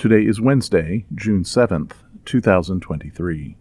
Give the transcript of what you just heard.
Today is Wednesday, June 7th, 2023.